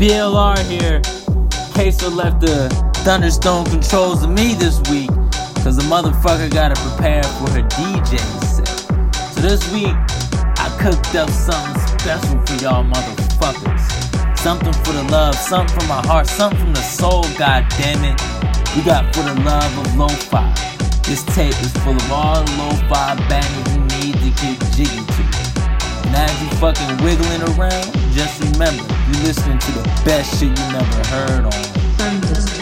BLR here. Queso left the Thunderstone controls to me this week. Cause the motherfucker gotta prepare for her DJ set. So this week, I cooked up something special for y'all motherfuckers. Something for the love, something from my heart, something from the soul, god damn it. We got for the love of lo-fi. This tape is full of all the lo-fi bangers you need to get jiggy to. And as you fucking wiggling around, just remember, you listening to the best shit you never heard on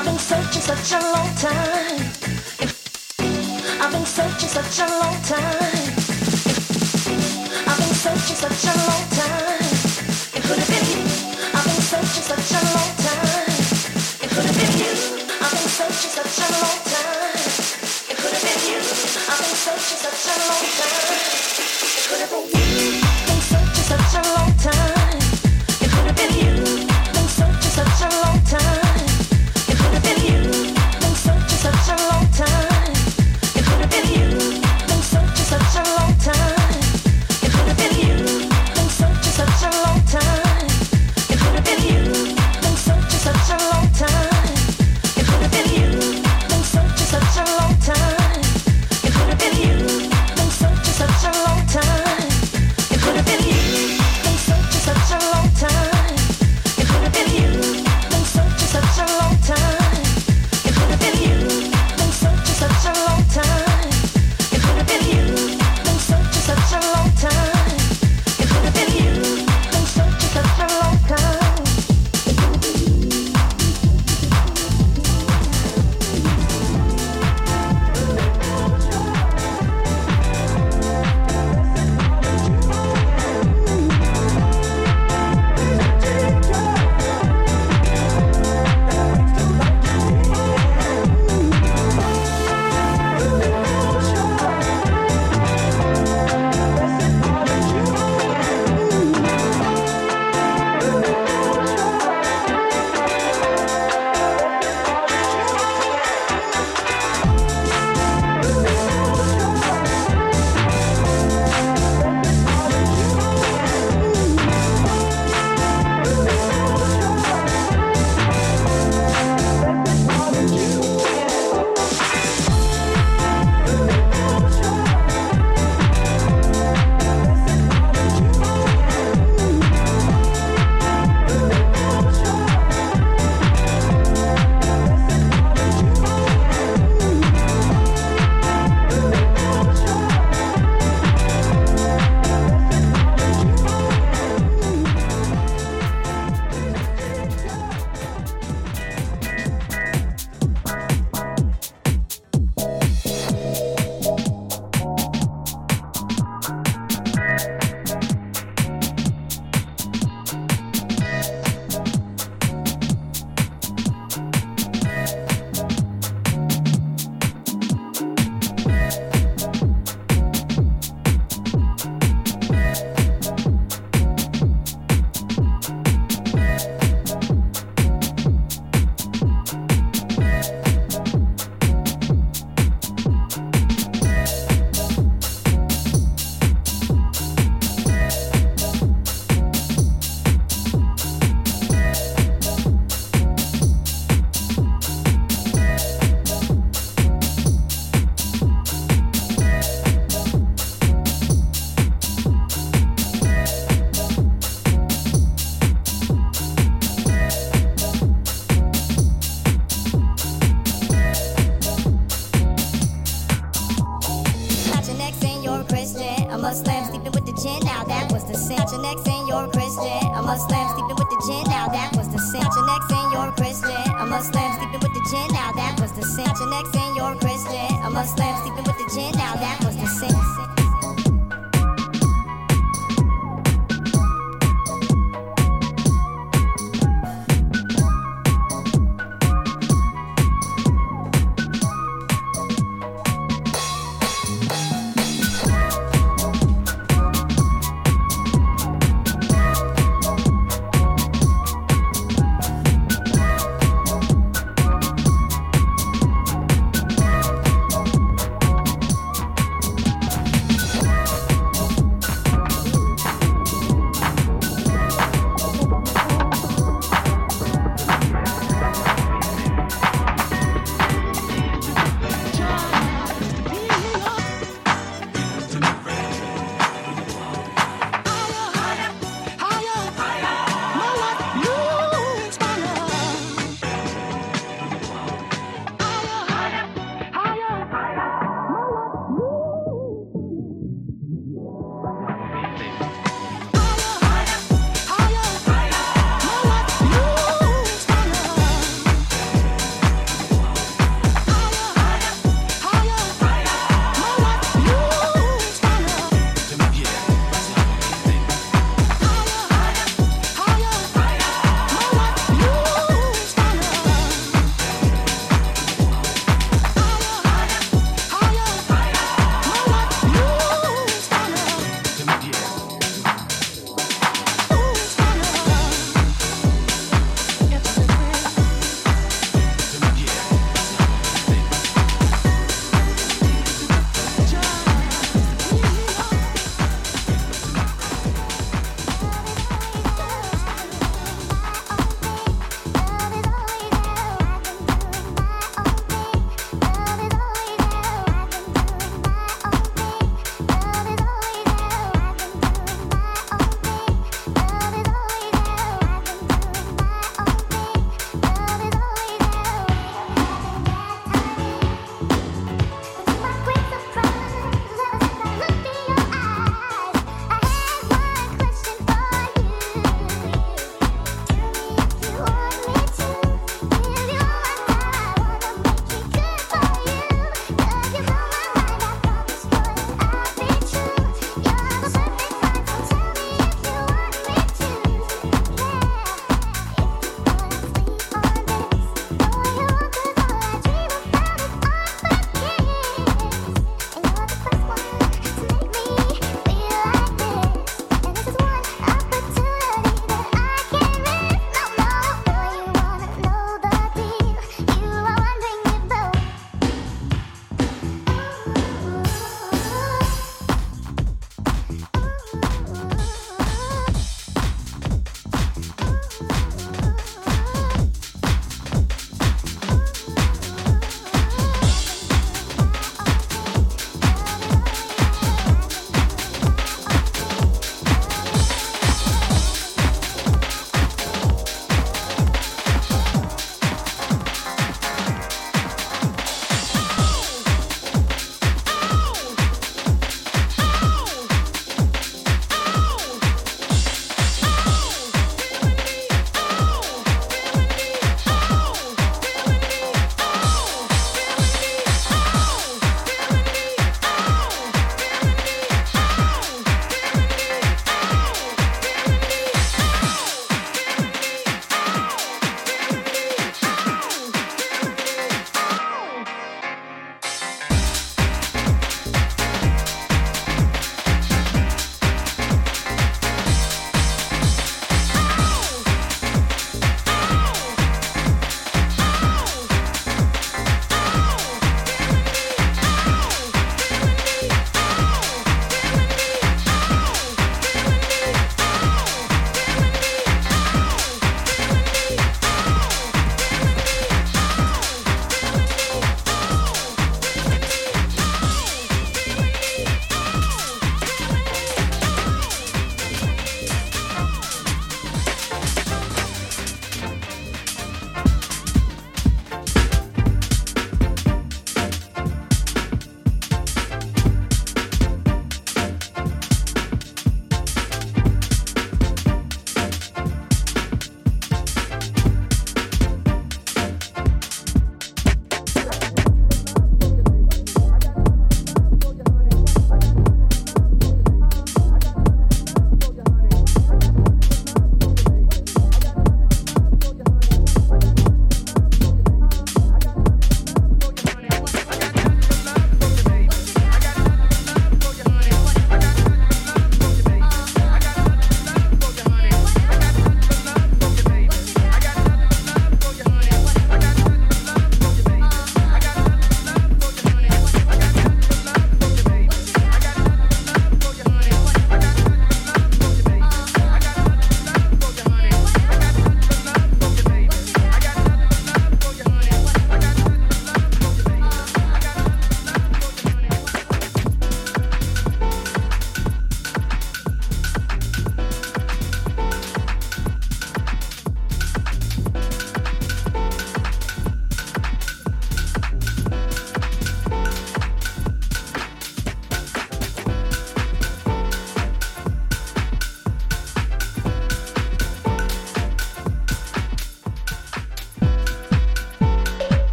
I've been searching such a long time. I've been searching such a long time. I've been searching such a long time. It could have been you. I've been searching such a long time. It could have been you. I've been searching such a long time. It could have been you. I've been searching such a long time. It could have been.